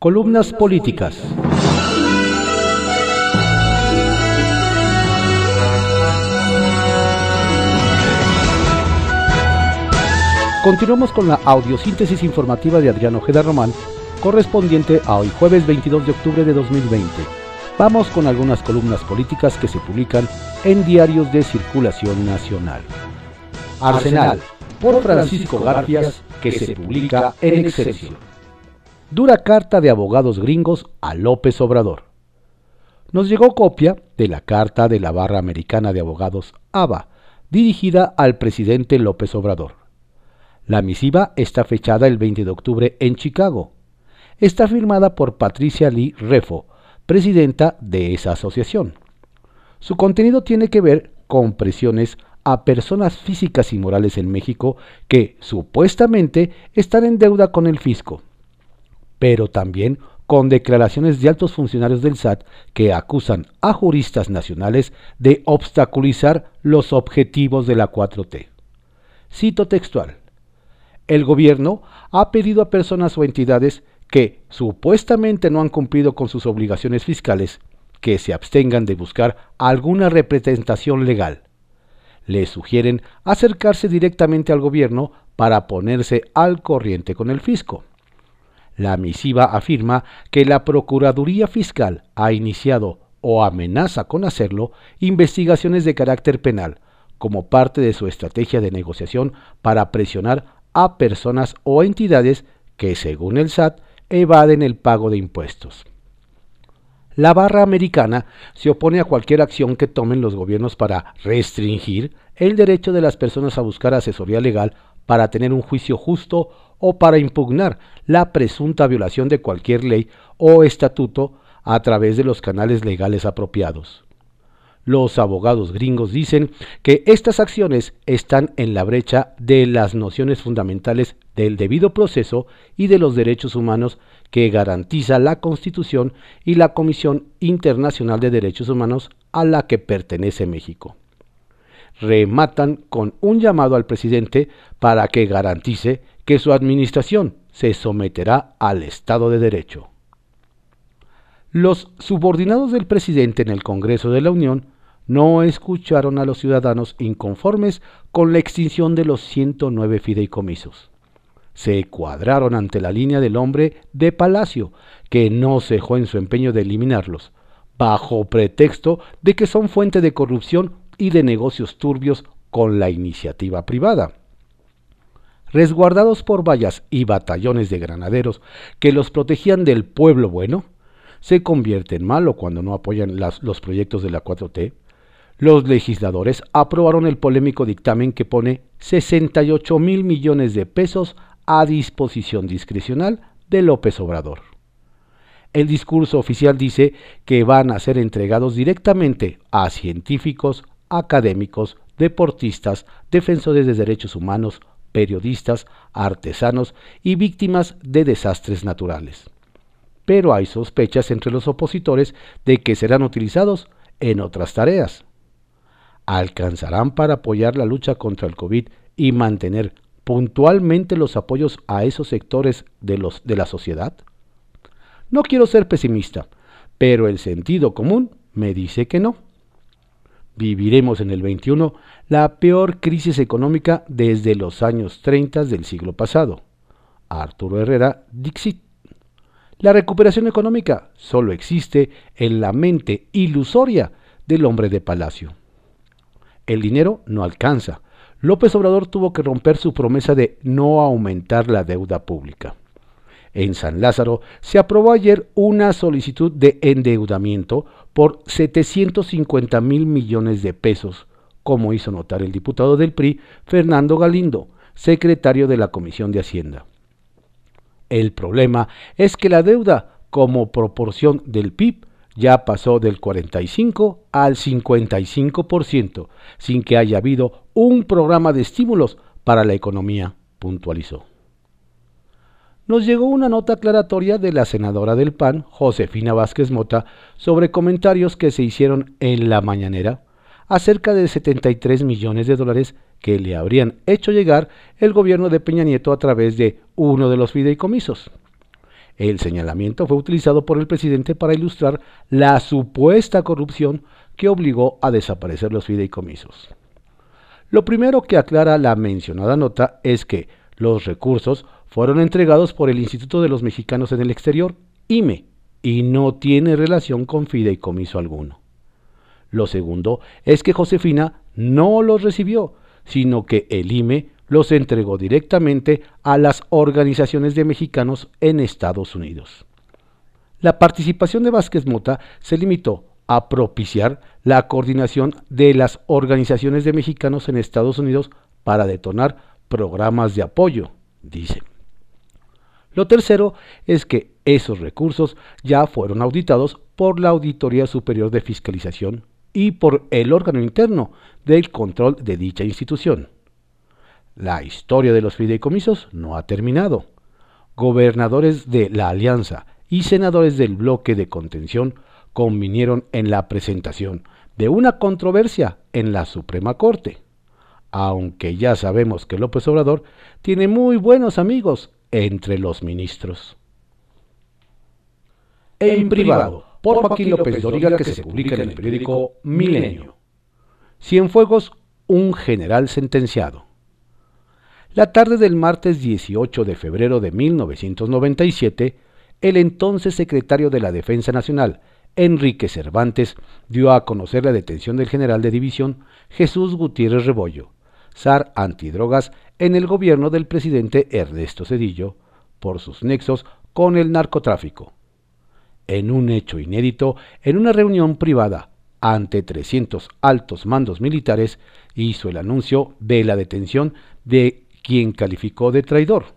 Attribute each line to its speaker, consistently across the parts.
Speaker 1: Columnas políticas. Continuamos con la audiosíntesis informativa de Adriano Ojeda Román, correspondiente a hoy jueves 22 de octubre de 2020. Vamos con algunas columnas políticas que se publican en diarios de circulación nacional. Arsenal, por Francisco Garfias, que se publica en Excelsior. Dura carta de abogados gringos a López Obrador. Nos llegó copia de la carta de la Barra Americana de Abogados, ABA, dirigida al presidente López Obrador. La misiva está fechada el 20 de octubre en Chicago. Está firmada por Patricia Lee Refo, presidenta de esa asociación. Su contenido tiene que ver con presiones a personas físicas y morales en México que supuestamente están en deuda con el fisco, pero también con declaraciones de altos funcionarios del SAT que acusan a juristas nacionales de obstaculizar los objetivos de la 4T. Cito textual el gobierno ha pedido a personas o entidades que supuestamente no han cumplido con sus obligaciones fiscales que se abstengan de buscar alguna representación legal. Les sugieren acercarse directamente al gobierno para ponerse al corriente con el fisco. La misiva afirma que la Procuraduría Fiscal ha iniciado o amenaza con hacerlo investigaciones de carácter penal como parte de su estrategia de negociación para presionar a personas o entidades que, según el SAT, evaden el pago de impuestos. La barra americana se opone a cualquier acción que tomen los gobiernos para restringir el derecho de las personas a buscar asesoría legal para tener un juicio justo o para impugnar la presunta violación de cualquier ley o estatuto a través de los canales legales apropiados. Los abogados gringos dicen que estas acciones están en la brecha de las nociones fundamentales del debido proceso y de los derechos humanos que garantiza la Constitución y la Comisión Internacional de Derechos Humanos a la que pertenece México. Rematan con un llamado al presidente para que garantice que su administración se someterá al Estado de Derecho. Los subordinados del presidente en el Congreso de la Unión no escucharon a los ciudadanos inconformes con la extinción de los 109 fideicomisos. Se cuadraron ante la línea del hombre de Palacio, que no cejó en su empeño de eliminarlos, bajo pretexto de que son fuente de corrupción y de negocios turbios con la iniciativa privada. Resguardados por vallas y batallones de granaderos que los protegían del pueblo bueno, se convierte en malo cuando no apoyan los proyectos de la 4T, los legisladores aprobaron el polémico dictamen que pone 68 mil millones de pesos a disposición discrecional de López Obrador. El discurso oficial dice que van a ser entregados directamente a científicos, académicos, deportistas, defensores de derechos humanos, periodistas, artesanos y víctimas de desastres naturales. Pero hay sospechas entre los opositores de que serán utilizados en otras tareas alcanzarán para apoyar la lucha contra el COVID y mantener puntualmente los apoyos a esos sectores de, los, de la sociedad? No quiero ser pesimista, pero el sentido común me dice que no. Viviremos en el 21 la peor crisis económica desde los años 30 del siglo pasado. Arturo Herrera Dixit. La recuperación económica solo existe en la mente ilusoria del hombre de palacio el dinero no alcanza. López Obrador tuvo que romper su promesa de no aumentar la deuda pública. En San Lázaro se aprobó ayer una solicitud de endeudamiento por 750 mil millones de pesos, como hizo notar el diputado del PRI, Fernando Galindo, secretario de la Comisión de Hacienda. El problema es que la deuda, como proporción del PIB, ya pasó del 45 al 55%, sin que haya habido un programa de estímulos para la economía, puntualizó. Nos llegó una nota aclaratoria de la senadora del PAN, Josefina Vázquez Mota, sobre comentarios que se hicieron en la mañanera acerca de 73 millones de dólares que le habrían hecho llegar el gobierno de Peña Nieto a través de uno de los fideicomisos. El señalamiento fue utilizado por el presidente para ilustrar la supuesta corrupción que obligó a desaparecer los fideicomisos. Lo primero que aclara la mencionada nota es que los recursos fueron entregados por el Instituto de los Mexicanos en el Exterior, IME, y no tiene relación con fideicomiso alguno. Lo segundo es que Josefina no los recibió, sino que el IME los entregó directamente a las organizaciones de mexicanos en Estados Unidos. La participación de Vázquez Mota se limitó a propiciar la coordinación de las organizaciones de mexicanos en Estados Unidos para detonar programas de apoyo, dice. Lo tercero es que esos recursos ya fueron auditados por la Auditoría Superior de Fiscalización y por el órgano interno del control de dicha institución. La historia de los fideicomisos no ha terminado. Gobernadores de la Alianza y senadores del bloque de contención convinieron en la presentación de una controversia en la Suprema Corte, aunque ya sabemos que López Obrador tiene muy buenos amigos entre los ministros. En privado, por Joaquín López Doriga, que se publica en el periódico Milenio. Cienfuegos, un general sentenciado. La tarde del martes 18 de febrero de 1997, el entonces secretario de la Defensa Nacional, Enrique Cervantes, dio a conocer la detención del general de división Jesús Gutiérrez Rebollo, antidrogas en el gobierno del presidente Ernesto Cedillo, por sus nexos con el narcotráfico. En un hecho inédito, en una reunión privada ante 300 altos mandos militares, hizo el anuncio de la detención de quien calificó de traidor.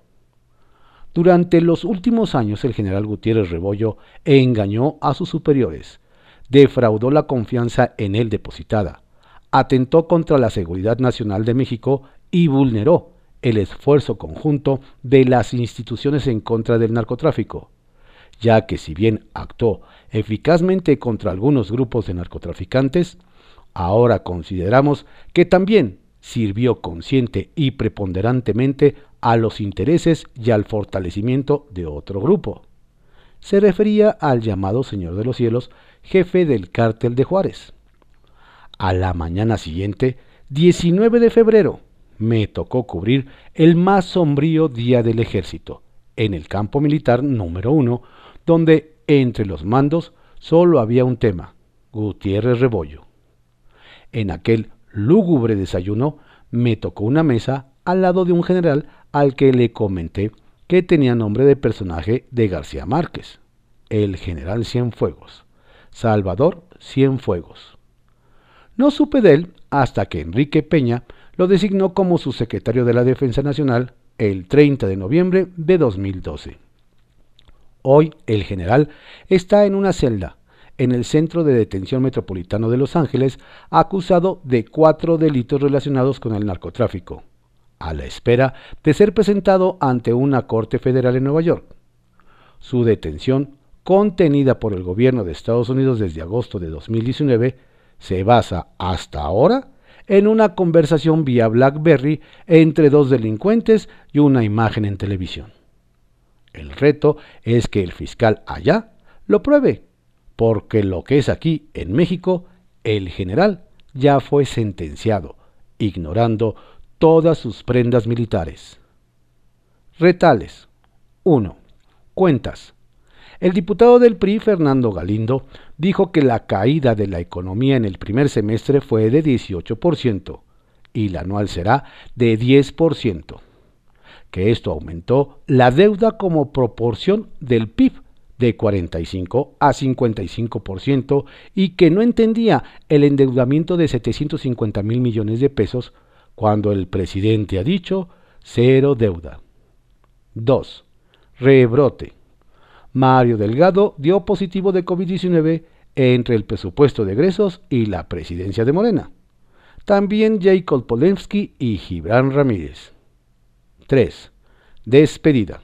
Speaker 1: Durante los últimos años el general Gutiérrez Rebollo engañó a sus superiores, defraudó la confianza en él depositada, atentó contra la seguridad nacional de México y vulneró el esfuerzo conjunto de las instituciones en contra del narcotráfico, ya que si bien actuó eficazmente contra algunos grupos de narcotraficantes, ahora consideramos que también sirvió consciente y preponderantemente a los intereses y al fortalecimiento de otro grupo. Se refería al llamado Señor de los Cielos, jefe del cártel de Juárez. A la mañana siguiente, 19 de febrero, me tocó cubrir el más sombrío día del ejército, en el campo militar número uno, donde entre los mandos solo había un tema, Gutiérrez Rebollo. En aquel lúgubre desayuno me tocó una mesa al lado de un general al que le comenté que tenía nombre de personaje de García Márquez, el general Cienfuegos, Salvador Cienfuegos. No supe de él hasta que Enrique Peña lo designó como su secretario de la Defensa Nacional el 30 de noviembre de 2012. Hoy el general está en una celda en el Centro de Detención Metropolitano de Los Ángeles, acusado de cuatro delitos relacionados con el narcotráfico, a la espera de ser presentado ante una Corte Federal en Nueva York. Su detención, contenida por el gobierno de Estados Unidos desde agosto de 2019, se basa hasta ahora en una conversación vía BlackBerry entre dos delincuentes y una imagen en televisión. El reto es que el fiscal allá lo pruebe, porque lo que es aquí en México, el general ya fue sentenciado, ignorando todas sus prendas militares. Retales 1. Cuentas. El diputado del PRI, Fernando Galindo, dijo que la caída de la economía en el primer semestre fue de 18% y la anual será de 10%, que esto aumentó la deuda como proporción del PIB de 45 a 55% y que no entendía el endeudamiento de 750 mil millones de pesos cuando el presidente ha dicho cero deuda. 2. Rebrote. Mario Delgado dio positivo de COVID-19 entre el presupuesto de egresos y la presidencia de Morena. También Jacob Polensky y Gibran Ramírez. 3. Despedida.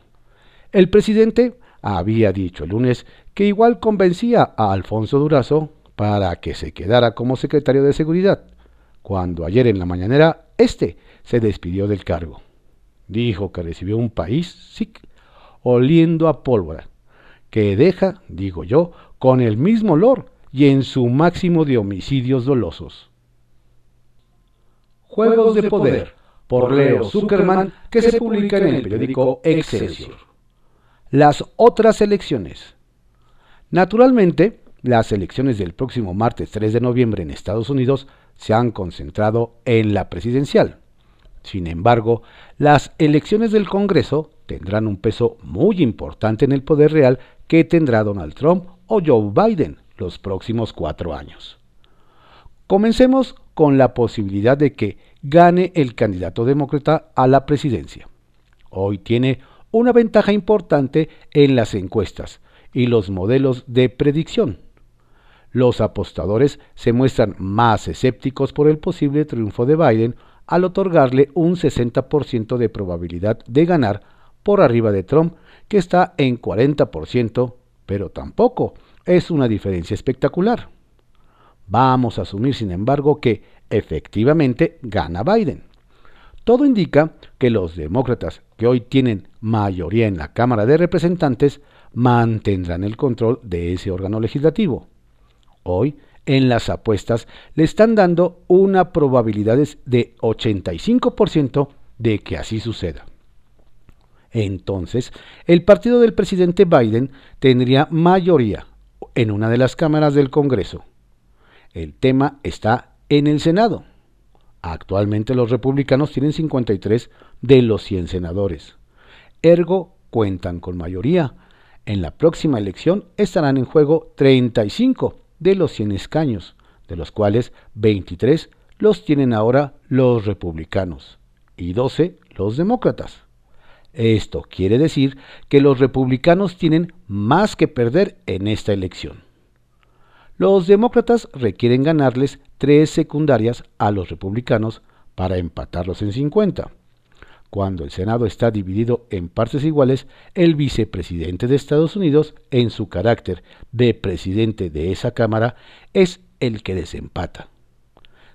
Speaker 1: El presidente había dicho el lunes que igual convencía a Alfonso Durazo para que se quedara como secretario de Seguridad, cuando ayer en la mañanera éste se despidió del cargo. Dijo que recibió un país oliendo a pólvora que deja, digo yo, con el mismo olor y en su máximo de homicidios dolosos. Juegos de Poder, por Leo Zuckerman, que se publica en el periódico Excelsior. Las otras elecciones. Naturalmente, las elecciones del próximo martes 3 de noviembre en Estados Unidos se han concentrado en la presidencial. Sin embargo, las elecciones del Congreso tendrán un peso muy importante en el poder real que tendrá Donald Trump o Joe Biden los próximos cuatro años. Comencemos con la posibilidad de que gane el candidato demócrata a la presidencia. Hoy tiene una ventaja importante en las encuestas y los modelos de predicción. Los apostadores se muestran más escépticos por el posible triunfo de Biden al otorgarle un 60% de probabilidad de ganar por arriba de Trump, que está en 40%, pero tampoco es una diferencia espectacular. Vamos a asumir, sin embargo, que efectivamente gana Biden. Todo indica que los demócratas, que hoy tienen mayoría en la Cámara de Representantes, mantendrán el control de ese órgano legislativo. Hoy, en las apuestas, le están dando una probabilidad de 85% de que así suceda. Entonces, el partido del presidente Biden tendría mayoría en una de las cámaras del Congreso. El tema está en el Senado. Actualmente los republicanos tienen 53 de los 100 senadores. Ergo cuentan con mayoría. En la próxima elección estarán en juego 35 de los 100 escaños, de los cuales 23 los tienen ahora los republicanos y 12 los demócratas. Esto quiere decir que los republicanos tienen más que perder en esta elección. Los demócratas requieren ganarles tres secundarias a los republicanos para empatarlos en 50. Cuando el Senado está dividido en partes iguales, el vicepresidente de Estados Unidos, en su carácter de presidente de esa Cámara, es el que desempata.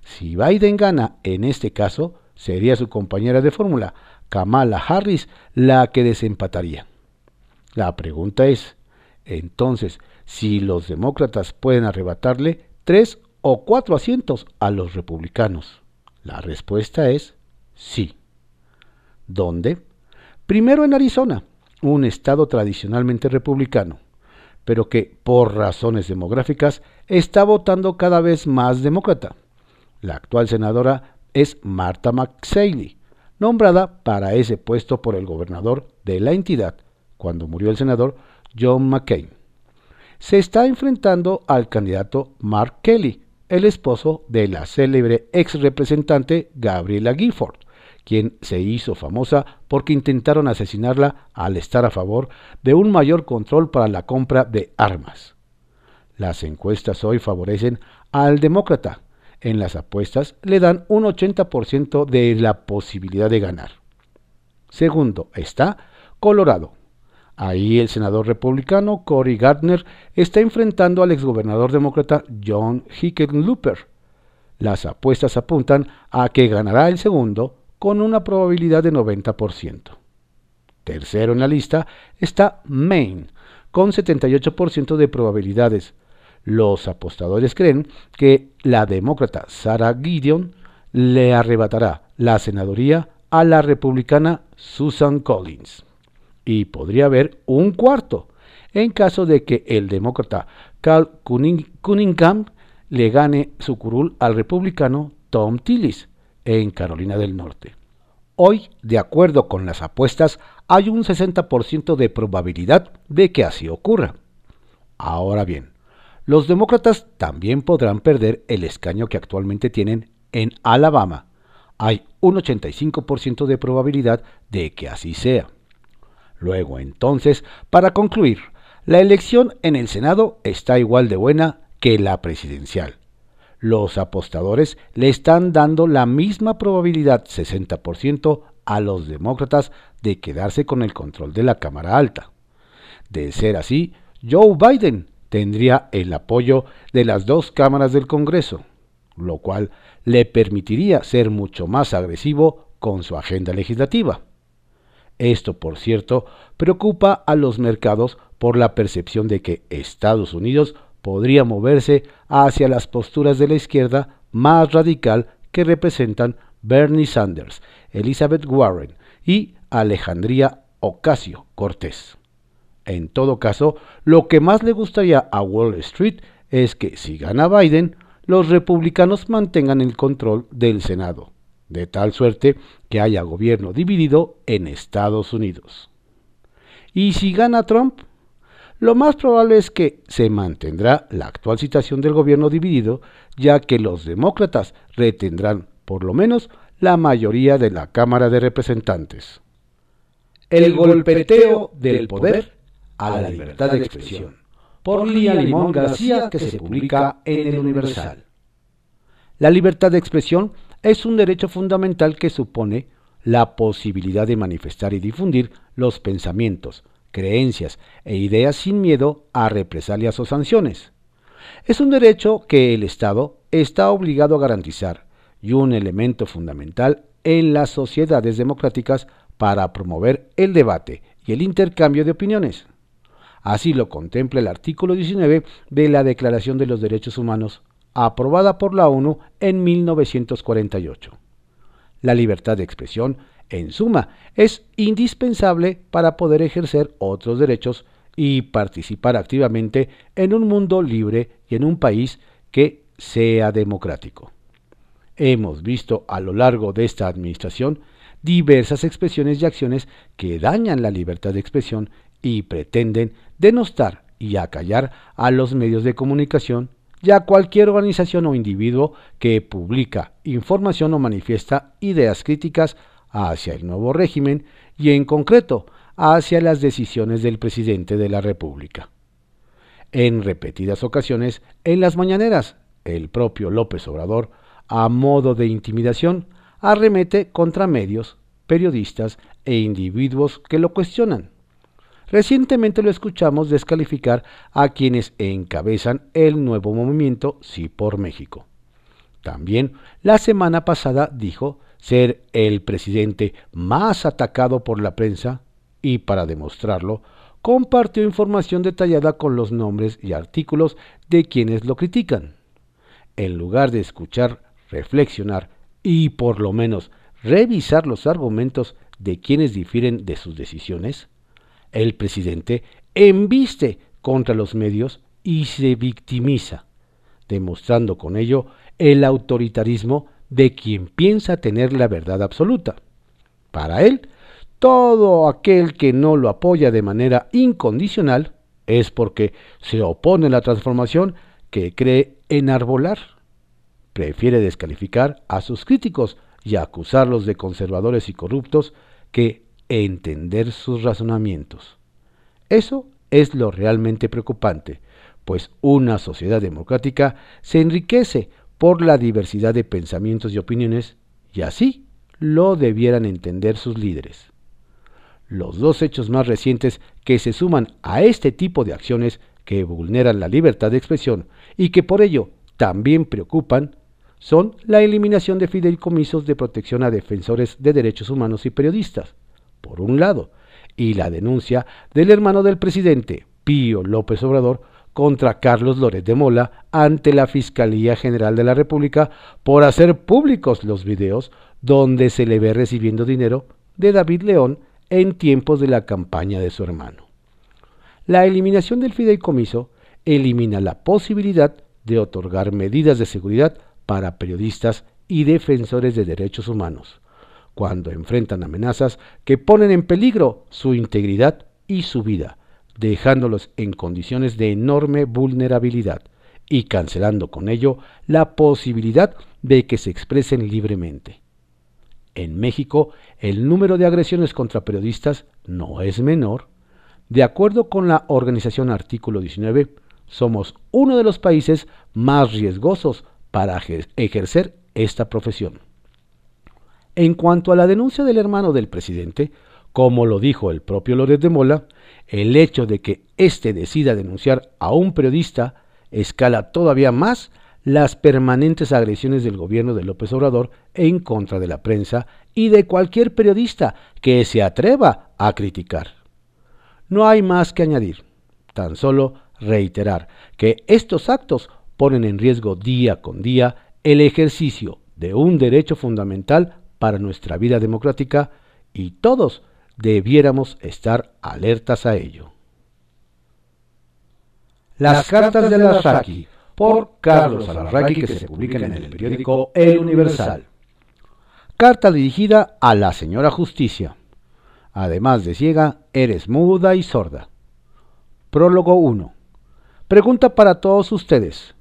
Speaker 1: Si Biden gana en este caso, sería su compañera de fórmula, Kamala Harris, la que desempataría. La pregunta es, entonces, si los demócratas pueden arrebatarle tres o cuatro asientos a los republicanos. La respuesta es sí. ¿Dónde? Primero en Arizona, un estado tradicionalmente republicano, pero que por razones demográficas está votando cada vez más demócrata. La actual senadora es Martha McSaley, nombrada para ese puesto por el gobernador de la entidad cuando murió el senador John McCain. Se está enfrentando al candidato Mark Kelly, el esposo de la célebre ex representante Gabriela Gifford, quien se hizo famosa porque intentaron asesinarla al estar a favor de un mayor control para la compra de armas. Las encuestas hoy favorecen al demócrata, en las apuestas le dan un 80% de la posibilidad de ganar. Segundo está Colorado. Ahí el senador republicano Cory Gardner está enfrentando al exgobernador demócrata John Hickenlooper. Las apuestas apuntan a que ganará el segundo con una probabilidad de 90%. Tercero en la lista está Maine, con 78% de probabilidades, los apostadores creen que la demócrata Sarah Gideon le arrebatará la senaduría a la republicana Susan Collins. Y podría haber un cuarto, en caso de que el demócrata Carl Cunningham le gane su curul al republicano Tom Tillis en Carolina del Norte. Hoy, de acuerdo con las apuestas, hay un 60% de probabilidad de que así ocurra. Ahora bien, los demócratas también podrán perder el escaño que actualmente tienen en Alabama. Hay un 85% de probabilidad de que así sea. Luego, entonces, para concluir, la elección en el Senado está igual de buena que la presidencial. Los apostadores le están dando la misma probabilidad, 60%, a los demócratas de quedarse con el control de la Cámara Alta. De ser así, Joe Biden tendría el apoyo de las dos cámaras del Congreso, lo cual le permitiría ser mucho más agresivo con su agenda legislativa. Esto, por cierto, preocupa a los mercados por la percepción de que Estados Unidos podría moverse hacia las posturas de la izquierda más radical que representan Bernie Sanders, Elizabeth Warren y Alejandría Ocasio Cortés. En todo caso, lo que más le gustaría a Wall Street es que si gana Biden, los republicanos mantengan el control del Senado, de tal suerte que haya gobierno dividido en Estados Unidos. Y si gana Trump, lo más probable es que se mantendrá la actual situación del gobierno dividido, ya que los demócratas retendrán por lo menos la mayoría de la Cámara de Representantes. El golpeteo del poder a la libertad de expresión, por Lía Limón García, que se publica en el Universal. La libertad de expresión es un derecho fundamental que supone la posibilidad de manifestar y difundir los pensamientos, creencias e ideas sin miedo a represalias o sanciones. Es un derecho que el Estado está obligado a garantizar y un elemento fundamental en las sociedades democráticas para promover el debate y el intercambio de opiniones. Así lo contempla el artículo 19 de la Declaración de los Derechos Humanos, aprobada por la ONU en 1948. La libertad de expresión en suma, es indispensable para poder ejercer otros derechos y participar activamente en un mundo libre y en un país que sea democrático. Hemos visto a lo largo de esta administración diversas expresiones y acciones que dañan la libertad de expresión y pretenden denostar y acallar a los medios de comunicación y a cualquier organización o individuo que publica información o manifiesta ideas críticas hacia el nuevo régimen y en concreto hacia las decisiones del presidente de la República. En repetidas ocasiones, en las mañaneras, el propio López Obrador, a modo de intimidación, arremete contra medios, periodistas e individuos que lo cuestionan. Recientemente lo escuchamos descalificar a quienes encabezan el nuevo movimiento Sí por México. También la semana pasada dijo ser el presidente más atacado por la prensa y para demostrarlo, compartió información detallada con los nombres y artículos de quienes lo critican. En lugar de escuchar, reflexionar y por lo menos revisar los argumentos de quienes difieren de sus decisiones, el presidente embiste contra los medios y se victimiza, demostrando con ello el autoritarismo de quien piensa tener la verdad absoluta. Para él, todo aquel que no lo apoya de manera incondicional es porque se opone a la transformación que cree enarbolar. Prefiere descalificar a sus críticos y acusarlos de conservadores y corruptos que entender sus razonamientos. Eso es lo realmente preocupante, pues una sociedad democrática se enriquece por la diversidad de pensamientos y opiniones, y así lo debieran entender sus líderes. Los dos hechos más recientes que se suman a este tipo de acciones que vulneran la libertad de expresión y que por ello también preocupan son la eliminación de fideicomisos de protección a defensores de derechos humanos y periodistas, por un lado, y la denuncia del hermano del presidente, Pío López Obrador, contra Carlos Loret de Mola ante la Fiscalía General de la República por hacer públicos los videos donde se le ve recibiendo dinero de David León en tiempos de la campaña de su hermano. La eliminación del fideicomiso elimina la posibilidad de otorgar medidas de seguridad para periodistas y defensores de derechos humanos, cuando enfrentan amenazas que ponen en peligro su integridad y su vida, dejándolos en condiciones de enorme vulnerabilidad y cancelando con ello la posibilidad de que se expresen libremente. En México, el número de agresiones contra periodistas no es menor. De acuerdo con la organización Artículo 19, somos uno de los países más riesgosos para ejercer esta profesión. En cuanto a la denuncia del hermano del presidente, como lo dijo el propio Loret de Mola, el hecho de que éste decida denunciar a un periodista escala todavía más las permanentes agresiones del gobierno de López Obrador en contra de la prensa y de cualquier periodista que se atreva a criticar. No hay más que añadir. tan solo reiterar que estos actos ponen en riesgo día con día el ejercicio de un derecho fundamental para nuestra vida democrática y todos debiéramos estar alertas a ello. Las cartas de Alarraqui por Carlos Alarraqui que se publican en el periódico El Universal. Carta dirigida a la señora Justicia. Además de ciega, eres muda y sorda. Prólogo 1. Pregunta para todos ustedes.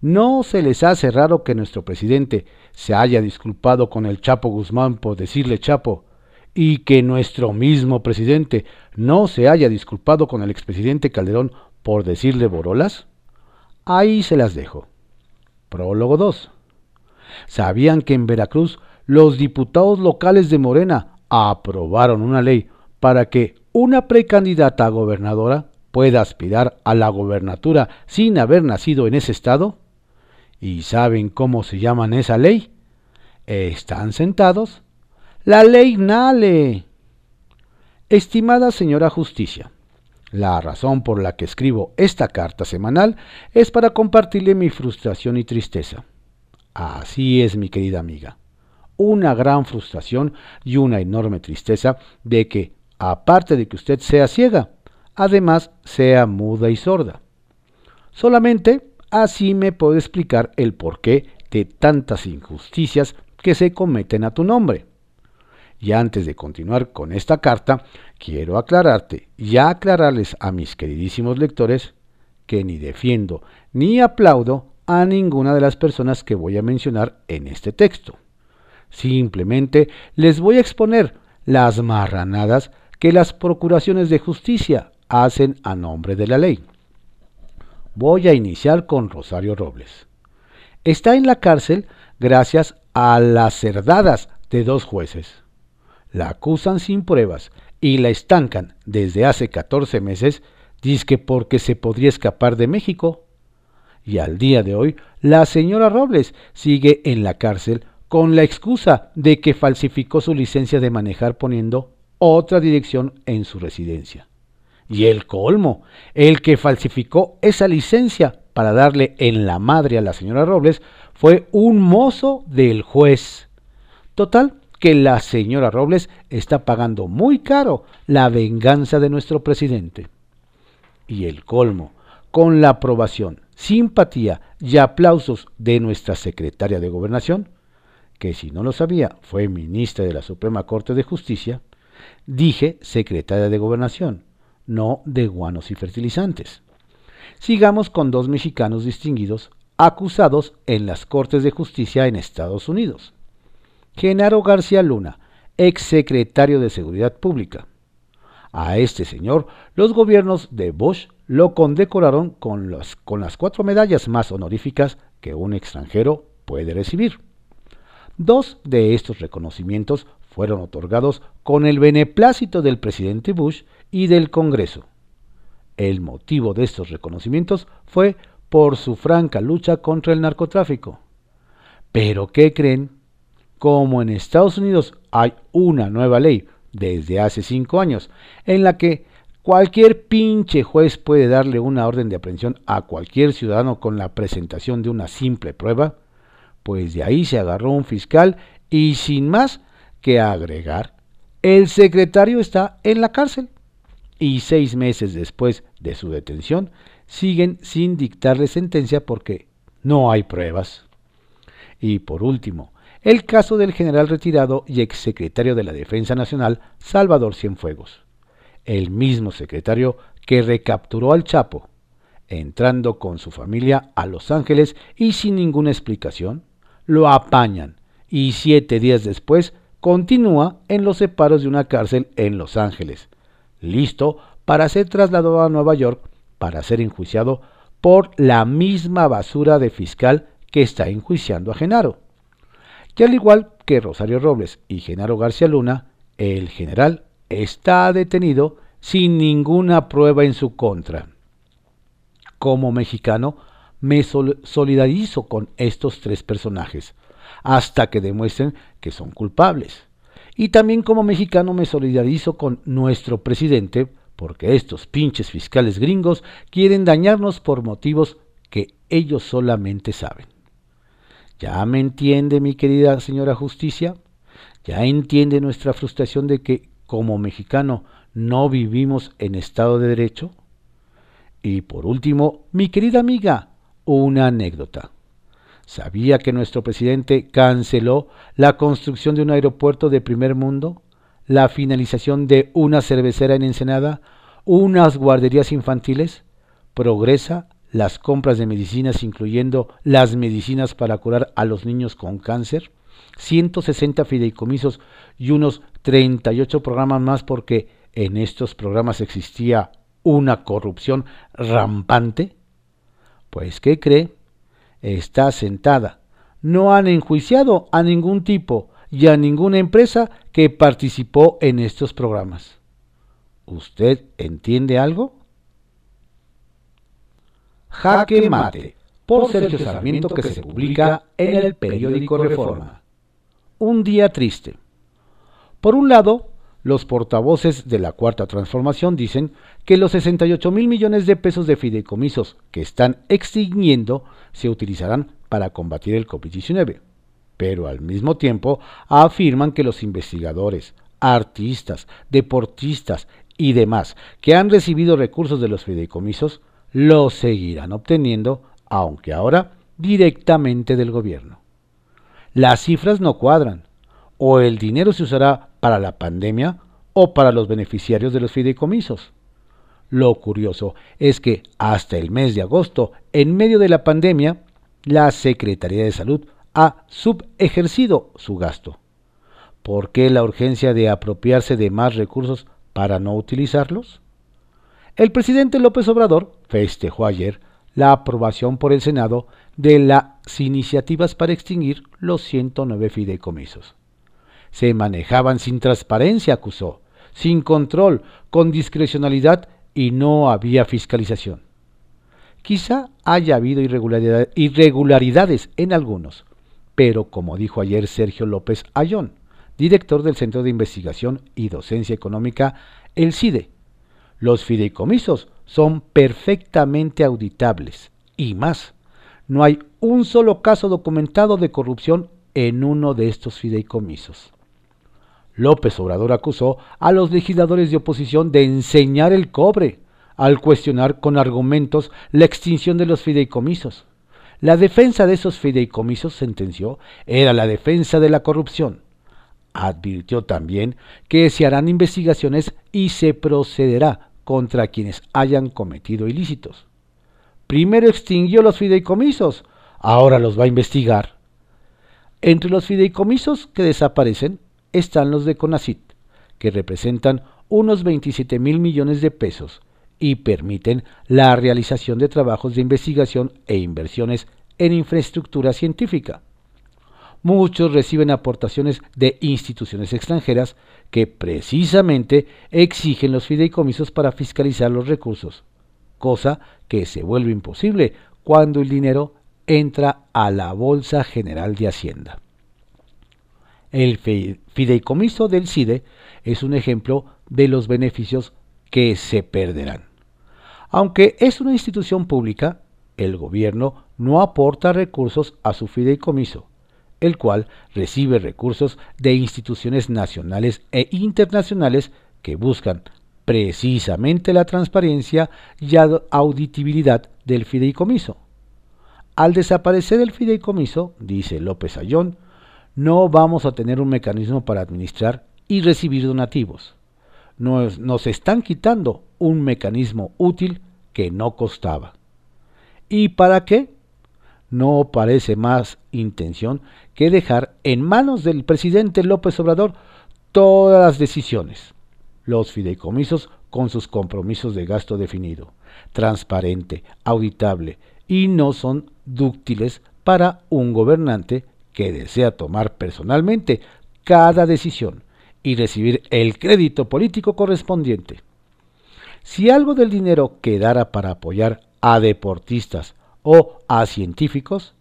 Speaker 1: ¿No se les hace raro que nuestro presidente se haya disculpado con el Chapo Guzmán por decirle Chapo y que nuestro mismo presidente no se haya disculpado con el expresidente Calderón por decirle Borolas? Ahí se las dejo. Prólogo 2. ¿Sabían que en Veracruz los diputados locales de Morena aprobaron una ley para que una precandidata a gobernadora pueda aspirar a la gobernatura sin haber nacido en ese estado? ¿Y saben cómo se llaman esa ley? ¿Están sentados? La ley Nale. Estimada señora Justicia, la razón por la que escribo esta carta semanal es para compartirle mi frustración y tristeza. Así es, mi querida amiga. Una gran frustración y una enorme tristeza de que, aparte de que usted sea ciega, además sea muda y sorda. Solamente así me puedo explicar el porqué de tantas injusticias que se cometen a tu nombre. Y antes de continuar con esta carta, quiero aclararte y aclararles a mis queridísimos lectores que ni defiendo ni aplaudo a ninguna de las personas que voy a mencionar en este texto. Simplemente les voy a exponer las marranadas que las procuraciones de justicia hacen a nombre de la ley. Voy a iniciar con Rosario Robles. Está en la cárcel gracias a las cerdadas de dos jueces la acusan sin pruebas y la estancan desde hace 14 meses, que porque se podría escapar de México. Y al día de hoy, la señora Robles sigue en la cárcel con la excusa de que falsificó su licencia de manejar poniendo otra dirección en su residencia. Y el colmo, el que falsificó esa licencia para darle en la madre a la señora Robles fue un mozo del juez. Total, que la señora Robles está pagando muy caro la venganza de nuestro presidente. Y el colmo, con la aprobación, simpatía y aplausos de nuestra secretaria de gobernación, que si no lo sabía fue ministra de la Suprema Corte de Justicia, dije secretaria de gobernación, no de guanos y fertilizantes. Sigamos con dos mexicanos distinguidos acusados en las Cortes de Justicia en Estados Unidos. Genaro García Luna, ex secretario de Seguridad Pública. A este señor, los gobiernos de Bush lo condecoraron con, con las cuatro medallas más honoríficas que un extranjero puede recibir. Dos de estos reconocimientos fueron otorgados con el beneplácito del presidente Bush y del Congreso. El motivo de estos reconocimientos fue por su franca lucha contra el narcotráfico. Pero ¿qué creen? como en Estados Unidos hay una nueva ley desde hace cinco años en la que cualquier pinche juez puede darle una orden de aprehensión a cualquier ciudadano con la presentación de una simple prueba, pues de ahí se agarró un fiscal y sin más que agregar, el secretario está en la cárcel y seis meses después de su detención siguen sin dictarle sentencia porque no hay pruebas. Y por último, el caso del general retirado y exsecretario de la Defensa Nacional, Salvador Cienfuegos, el mismo secretario que recapturó al Chapo, entrando con su familia a Los Ángeles y sin ninguna explicación, lo apañan y siete días después continúa en los separos de una cárcel en Los Ángeles, listo para ser trasladado a Nueva York para ser enjuiciado por la misma basura de fiscal que está enjuiciando a Genaro que al igual que Rosario Robles y Genaro García Luna, el general está detenido sin ninguna prueba en su contra. Como mexicano, me solidarizo con estos tres personajes, hasta que demuestren que son culpables. Y también como mexicano me solidarizo con nuestro presidente porque estos pinches fiscales gringos quieren dañarnos por motivos que ellos solamente saben. ¿Ya me entiende mi querida señora justicia? ¿Ya entiende nuestra frustración de que como mexicano no vivimos en Estado de Derecho? Y por último, mi querida amiga, una anécdota. ¿Sabía que nuestro presidente canceló la construcción de un aeropuerto de primer mundo, la finalización de una cervecera en Ensenada, unas guarderías infantiles? Progresa las compras de medicinas, incluyendo las medicinas para curar a los niños con cáncer, 160 fideicomisos y unos 38 programas más porque en estos programas existía una corrupción rampante? Pues, ¿qué cree? Está sentada. No han enjuiciado a ningún tipo y a ninguna empresa que participó en estos programas. ¿Usted entiende algo? Jaque Mate, por Sergio Sarmiento, que se publica en el periódico Reforma. Un día triste. Por un lado, los portavoces de la Cuarta Transformación dicen que los 68 mil millones de pesos de fideicomisos que están extinguiendo se utilizarán para combatir el COVID-19. Pero al mismo tiempo afirman que los investigadores, artistas, deportistas y demás que han recibido recursos de los fideicomisos los seguirán obteniendo, aunque ahora directamente del gobierno. Las cifras no cuadran, o el dinero se usará para la pandemia o para los beneficiarios de los fideicomisos. Lo curioso es que hasta el mes de agosto, en medio de la pandemia, la Secretaría de Salud ha subejercido su gasto. ¿Por qué la urgencia de apropiarse de más recursos para no utilizarlos? El presidente López Obrador festejó ayer la aprobación por el Senado de las iniciativas para extinguir los 109 fideicomisos se manejaban sin transparencia, acusó, sin control, con discrecionalidad y no había fiscalización. Quizá haya habido irregularidades en algunos, pero como dijo ayer Sergio López Ayón, director del Centro de Investigación y Docencia Económica, el CIDE, los fideicomisos son perfectamente auditables y más, no hay un solo caso documentado de corrupción en uno de estos fideicomisos. López Obrador acusó a los legisladores de oposición de enseñar el cobre al cuestionar con argumentos la extinción de los fideicomisos. La defensa de esos fideicomisos, sentenció, era la defensa de la corrupción. Advirtió también que se harán investigaciones y se procederá contra quienes hayan cometido ilícitos. Primero extinguió los fideicomisos, ahora los va a investigar. Entre los fideicomisos que desaparecen están los de CONACIT, que representan unos 27 mil millones de pesos y permiten la realización de trabajos de investigación e inversiones en infraestructura científica. Muchos reciben aportaciones de instituciones extranjeras que precisamente exigen los fideicomisos para fiscalizar los recursos, cosa que se vuelve imposible cuando el dinero entra a la Bolsa General de Hacienda. El fideicomiso del CIDE es un ejemplo de los beneficios que se perderán. Aunque es una institución pública, el gobierno no aporta recursos a su fideicomiso, el cual recibe recursos de instituciones nacionales e internacionales que buscan precisamente la transparencia y auditibilidad del fideicomiso. Al desaparecer el fideicomiso, dice López Ayón, no vamos a tener un mecanismo para administrar y recibir donativos. Nos, están quitando un mecanismo útil que no costaba. ¿Y para qué? No parece más intención que dejar en manos del presidente López Obrador todas las decisiones. Los fideicomisos con sus compromisos de gasto definido, transparente, auditable y no son dúctiles para un gobernante que desea tomar personalmente cada decisión y recibir el crédito político correspondiente. Si algo del dinero quedara para apoyar a deportistas o a científicos,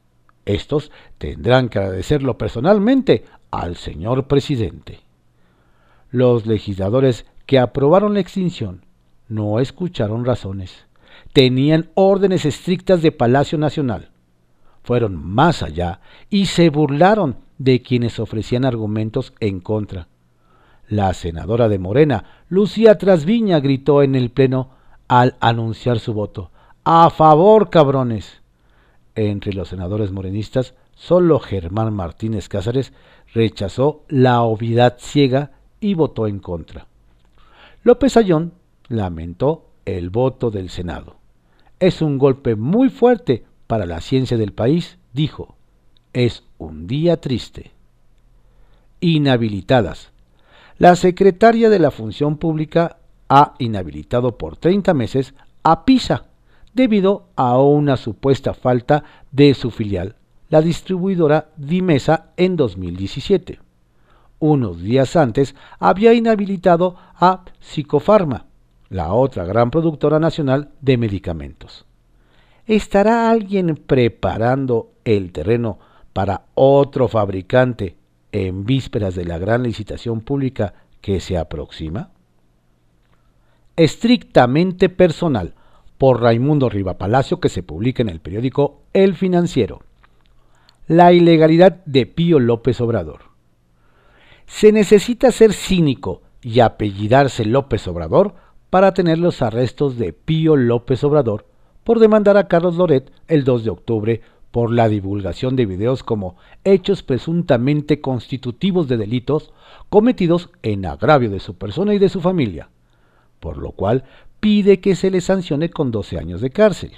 Speaker 1: estos tendrán que agradecerlo personalmente al señor presidente. Los legisladores que aprobaron la extinción no escucharon razones. Tenían órdenes estrictas de Palacio Nacional. Fueron más allá y se burlaron de quienes ofrecían argumentos en contra. La senadora de Morena, Lucía Trasviña, gritó en el Pleno al anunciar su voto. A favor, cabrones. Entre los senadores morenistas, solo Germán Martínez Cázares rechazó la obviedad ciega y votó en contra. López Ayón lamentó el voto del Senado. Es un golpe muy fuerte para la ciencia del país, dijo. Es un día triste. Inhabilitadas. La secretaria de la Función Pública ha inhabilitado por 30 meses a PISA debido a una supuesta falta de su filial, la distribuidora Dimesa, en 2017. Unos días antes había inhabilitado a Psicofarma, la otra gran productora nacional de medicamentos. ¿Estará alguien preparando el terreno para otro fabricante en vísperas de la gran licitación pública que se aproxima? Estrictamente personal, por Raimundo Riva Palacio, que se publica en el periódico El Financiero. La ilegalidad de Pío López Obrador. Se necesita ser cínico y apellidarse López Obrador para tener los arrestos de Pío López Obrador por demandar a Carlos Loret el 2 de octubre por la divulgación de videos como hechos presuntamente constitutivos de delitos cometidos en agravio de su persona y de su familia, por lo cual pide que se le sancione con 12 años de cárcel.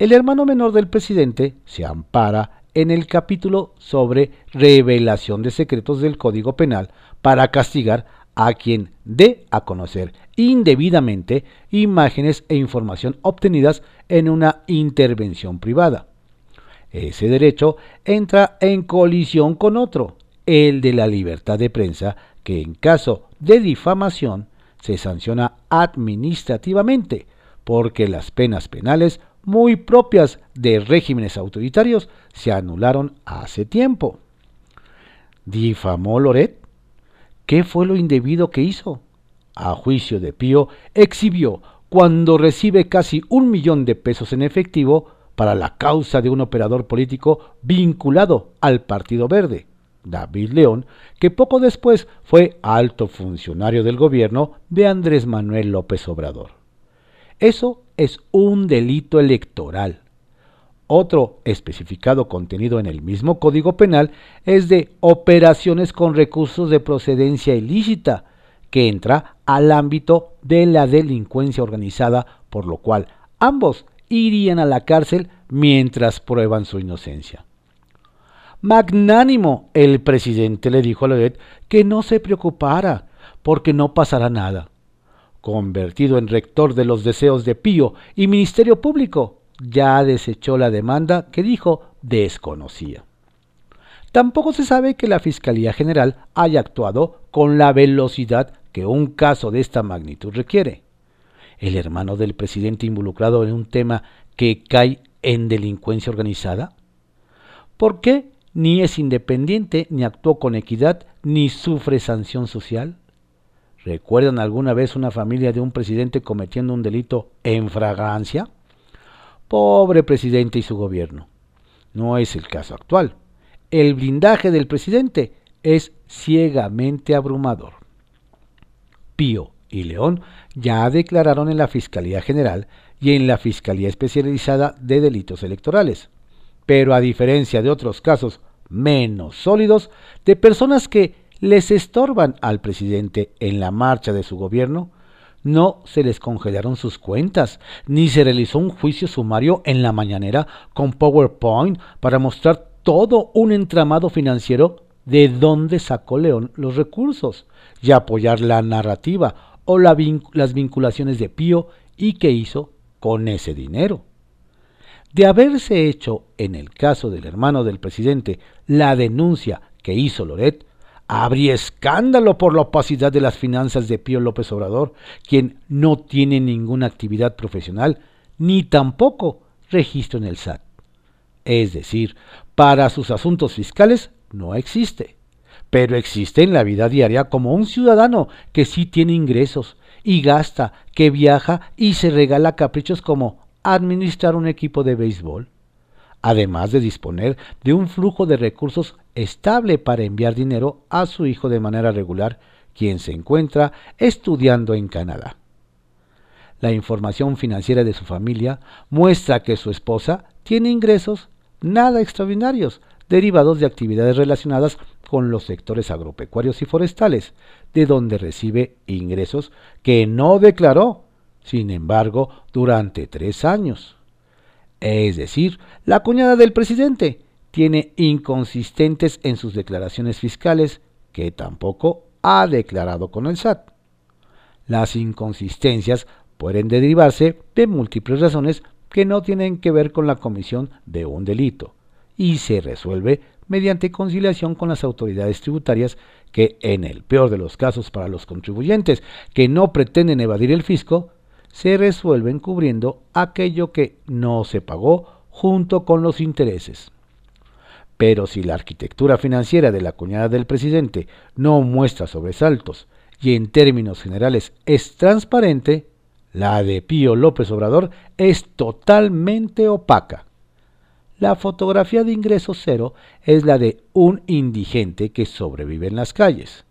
Speaker 1: El hermano menor del presidente se ampara en el capítulo sobre revelación de secretos del Código Penal para castigar a quien dé a conocer indebidamente imágenes e información obtenidas en una intervención privada. Ese derecho entra en colisión con otro, el de la libertad de prensa, que en caso de difamación se sanciona administrativamente, porque las penas penales muy propias de regímenes autoritarios se anularon hace tiempo. ¿Difamó Loret? ¿Qué fue lo indebido que hizo? A juicio de Pío, exhibió cuando recibe casi un millón de pesos en efectivo para la causa de un operador político vinculado al Partido Verde, David León, que poco después fue alto funcionario del gobierno de Andrés Manuel López Obrador. Eso es un delito electoral. Otro especificado contenido en el mismo Código Penal es de operaciones con recursos de procedencia ilícita, que entra al ámbito de la delincuencia organizada, por lo cual ambos irían a la cárcel mientras prueban su inocencia. Magnánimo, el presidente le dijo a Loret que no se preocupara, porque no pasará nada. Convertido en rector de los deseos de Pío y Ministerio Público, ya desechó la demanda que dijo desconocía. Tampoco se sabe que la Fiscalía General haya actuado con la velocidad que un caso de esta magnitud requiere el hermano del presidente involucrado en un tema que cae en delincuencia organizada? ¿Por qué ni es independiente, ni actuó con equidad, ni sufre sanción social? ¿Recuerdan alguna vez una familia de un presidente cometiendo un delito en fragancia? Pobre presidente y su gobierno. No es el caso actual. El blindaje del presidente es ciegamente abrumador. Pío y León ya declararon en la Fiscalía General y en la Fiscalía Especializada de Delitos Electorales. Pero a diferencia de otros casos menos sólidos, de personas que les estorban al presidente en la marcha de su gobierno, no se les congelaron sus cuentas, ni se realizó un juicio sumario en la mañanera con PowerPoint para mostrar todo un entramado financiero de dónde sacó León los recursos y apoyar la narrativa o las vinculaciones de Pío y qué hizo con ese dinero. De haberse hecho, en el caso del hermano del presidente, la denuncia que hizo Loret, habría escándalo por la opacidad de las finanzas de Pío López Obrador, quien no tiene ninguna actividad profesional ni tampoco registro en el SAT. Es decir, para sus asuntos fiscales no existe pero existe en la vida diaria como un ciudadano que sí tiene ingresos y gasta, que viaja y se regala caprichos como administrar un equipo de béisbol, además de disponer de un flujo de recursos estable para enviar dinero a su hijo de manera regular, quien se encuentra estudiando en Canadá. La información financiera de su familia muestra que su esposa tiene ingresos nada extraordinarios derivados de actividades relacionadas con los sectores agropecuarios y forestales, de donde recibe ingresos que no declaró, sin embargo, durante tres años. Es decir, la cuñada del presidente tiene inconsistentes en sus declaraciones fiscales que tampoco ha declarado con el SAT. Las inconsistencias pueden derivarse de múltiples razones que no tienen que ver con la comisión de un delito y se resuelve mediante conciliación con las autoridades tributarias que, en el peor de los casos para los contribuyentes que no pretenden evadir el fisco, se resuelven cubriendo aquello que no se pagó junto con los intereses. Pero si la arquitectura financiera de la cuñada del presidente no muestra sobresaltos y en términos generales es transparente, la de Pío López Obrador es totalmente opaca. La fotografía de ingreso cero es la de un indigente que sobrevive en las calles.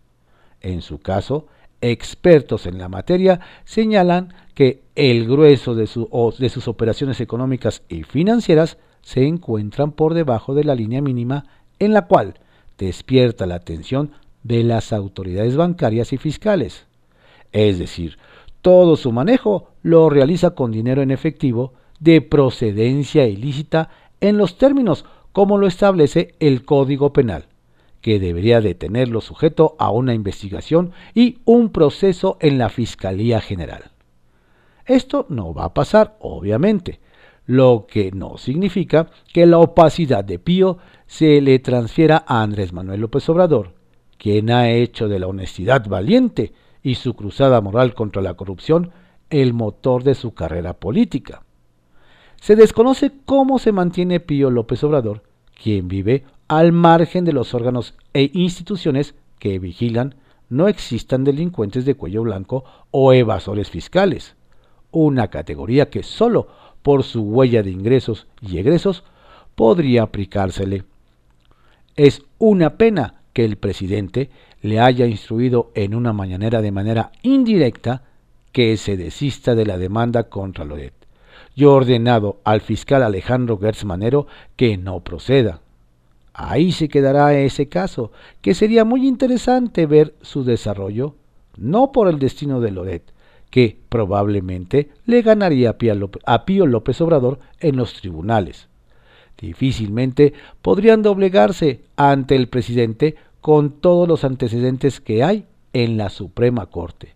Speaker 1: En su caso, expertos en la materia señalan que el grueso de, de, sus operaciones económicas y financieras se encuentran por debajo de la línea mínima en la cual despierta la atención de las autoridades bancarias y fiscales. Es decir, todo su manejo lo realiza con dinero en efectivo de procedencia ilícita en los términos como lo establece el Código Penal, que debería de tenerlo sujeto a una investigación y un proceso en la Fiscalía General. Esto no va a pasar, obviamente, lo que no significa que la opacidad de Pío se le transfiera a Andrés Manuel López Obrador, quien ha hecho de la honestidad valiente y su cruzada moral contra la corrupción el motor de su carrera política. Se desconoce cómo se mantiene Pío López Obrador, quien vive al margen de los órganos e instituciones que vigilan no existan delincuentes de cuello blanco o evasores fiscales, una categoría que solo por su huella de ingresos y egresos podría aplicársele. Es una pena que el presidente le haya instruido en una mañanera de manera indirecta que se desista de la demanda contra Loret yo ordenado al fiscal Alejandro Gertz Manero que no proceda. Ahí se quedará ese caso, que sería muy interesante ver su desarrollo, no por el destino de Loret, que probablemente le ganaría a Pío López Obrador en los tribunales. Difícilmente podrían doblegarse ante el presidente con todos los antecedentes que hay en la Suprema Corte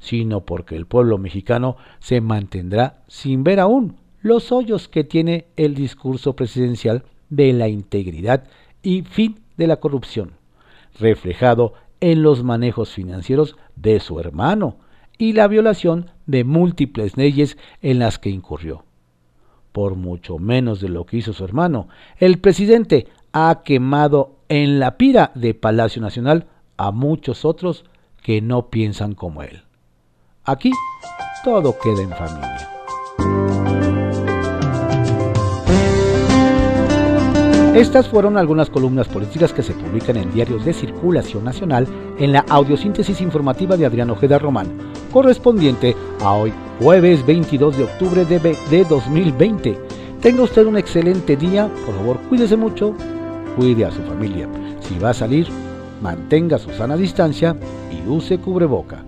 Speaker 1: sino porque el pueblo mexicano se mantendrá sin ver aún los hoyos que tiene el discurso presidencial de la integridad y fin de la corrupción, reflejado en los manejos financieros de su hermano y la violación de múltiples leyes en las que incurrió. Por mucho menos de lo que hizo su hermano, el presidente ha quemado en la pira de Palacio Nacional a muchos otros que no piensan como él. Aquí todo queda en familia. Estas fueron algunas columnas políticas que se publican en diarios de circulación nacional en la audiosíntesis informativa de Adrián Ojeda Román, correspondiente a hoy, jueves 22 de octubre de, de 2020. Tenga usted un excelente día, por favor cuídese mucho, cuide a su familia. Si va a salir, mantenga su sana distancia y use cubreboca.